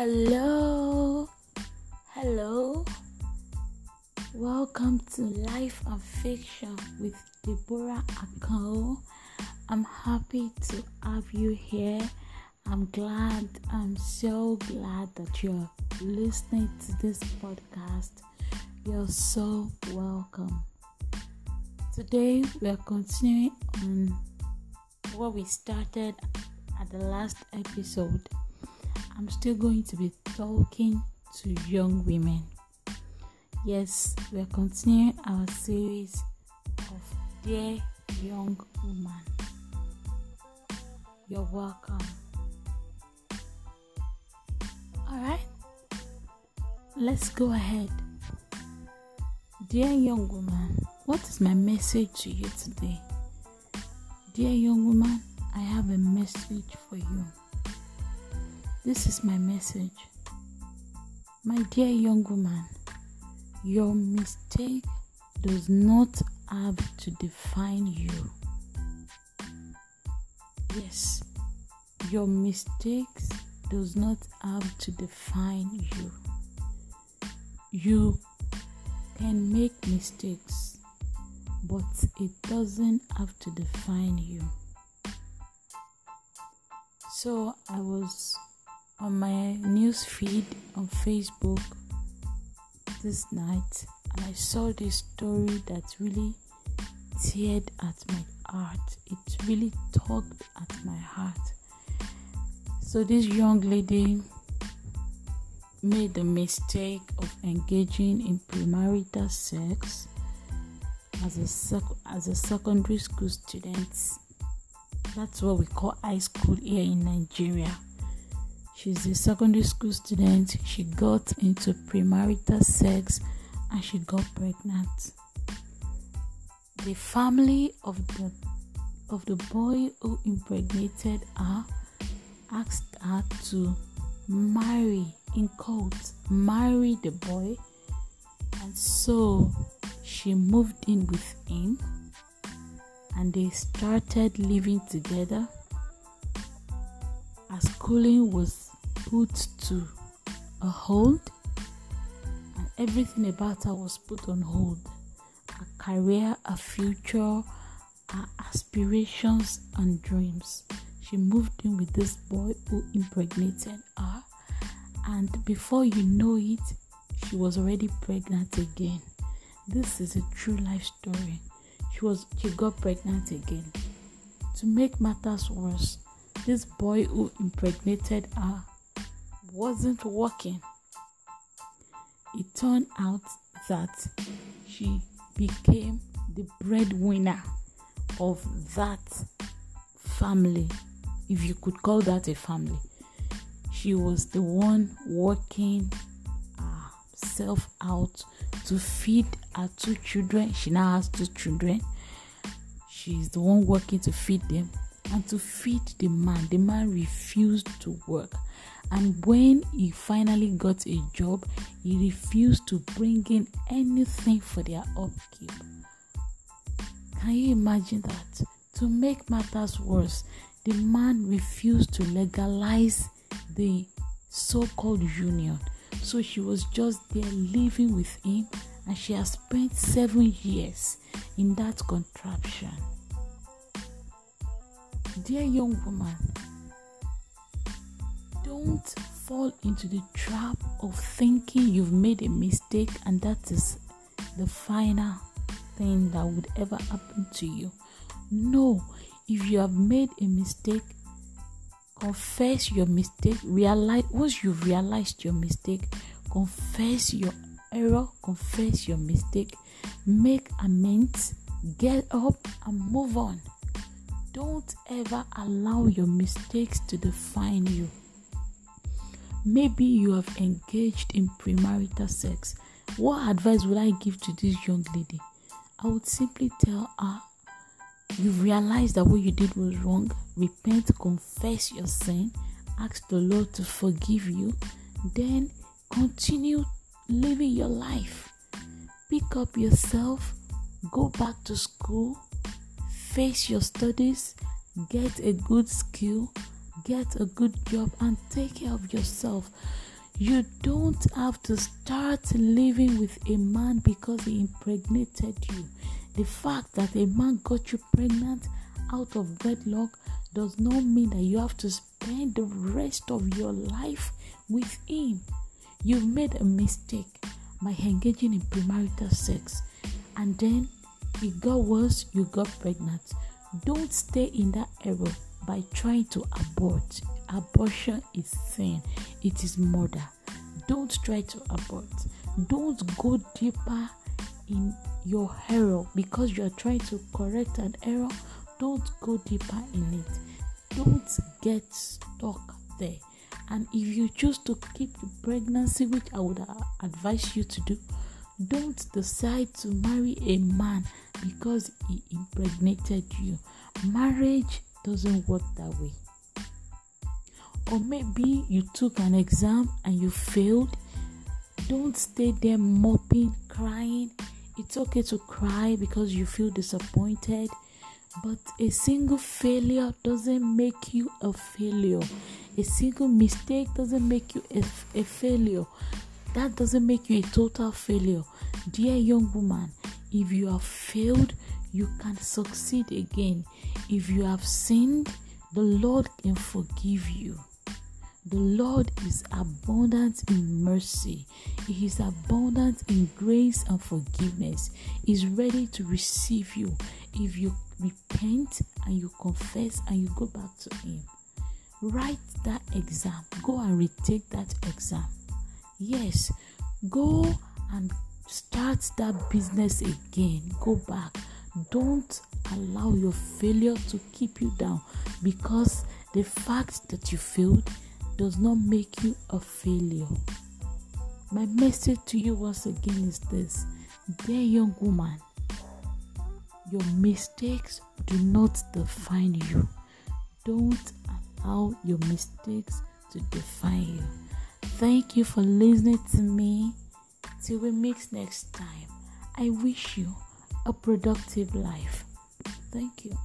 Hello, hello. Welcome to Life and Fiction with Deborah Akao. I'm happy to have you here. I'm glad, I'm so glad that you're listening to this podcast. You're so welcome. Today, we are continuing on what we started at the last episode. I'm still going to be talking to young women. Yes, we're continuing our series of Dear Young Woman. You're welcome. Alright, let's go ahead. Dear young woman, what is my message to you today? Dear young woman, I have a message for you. This is my message. My dear young woman, your mistake does not have to define you. Yes, your mistakes does not have to define you. You can make mistakes, but it doesn't have to define you. So I was on my news feed on Facebook this night and I saw this story that really teared at my heart. It really tugged at my heart. So this young lady made the mistake of engaging in premarital sex as a sec- as a secondary school student. That's what we call high school here in Nigeria. She's a secondary school student. She got into premarital sex and she got pregnant. The family of the of the boy who impregnated her asked her to marry in quotes marry the boy and so she moved in with him and they started living together as schooling was put to a hold and everything about her was put on hold. Her career her future her aspirations and dreams. She moved in with this boy who impregnated her and before you know it she was already pregnant again. This is a true life story. She was she got pregnant again. To make matters worse this boy who impregnated her wasn't working it turned out that she became the breadwinner of that family if you could call that a family she was the one working uh, herself out to feed her two children. She now has two children. She's the one working to feed them and to feed the man. The man refused to work. And when he finally got a job, he refused to bring in anything for their upkeep. Can you imagine that? To make matters worse, the man refused to legalize the so called union. So she was just there living with him, and she has spent seven years in that contraption. Dear young woman, don't fall into the trap of thinking you've made a mistake and that is the final thing that would ever happen to you. No, if you have made a mistake, confess your mistake realize once you've realized your mistake confess your error confess your mistake make amends get up and move on don't ever allow your mistakes to define you. Maybe you have engaged in premarital sex. What advice would i give to this young lady? I would simply tell her you realize that what you did was wrong, repent, confess your sin, ask the Lord to forgive you, then continue living your life. Pick up yourself, go back to school, face your studies, get a good skill, get a good job, and take care of yourself. You don't have to start living with a man because he impregnated you. The fact that a man got you pregnant out of wedlock does not mean that you have to spend the rest of your life with him. You've made a mistake by engaging in premarital sex and then it got worse, you got pregnant. Don't stay in that error by trying to abort. Abortion is sin, it is murder. Don't try to abort. Don't go deeper in your error because you are trying to correct an error. Don't go deeper in it. Don't get stuck there. And if you choose to keep the pregnancy, which I would uh, advise you to do, don't decide to marry a man because he impregnated you. Marriage doesn't work that way. Or maybe you took an exam and you failed. Don't stay there moping, crying. It's okay to cry because you feel disappointed, but a single failure doesn't make you a failure. A single mistake doesn't make you a, a failure. That doesn't make you a total failure. Dear young woman, if you have failed, you can succeed again. If you have sinned, the Lord can forgive you. The Lord is abundant in mercy. He is abundant in grace and forgiveness. He is ready to receive you if you repent and you confess and you go back to Him. Write that exam. Go and retake that exam. Yes, go and start that business again. Go back. Don't allow your failure to keep you down because the fact that you failed does not make you a failure. My message to you once again is this Dear young woman, your mistakes do not define you. Don't allow your mistakes to define you. Thank you for listening to me. Till we meet next time, I wish you a productive life. Thank you.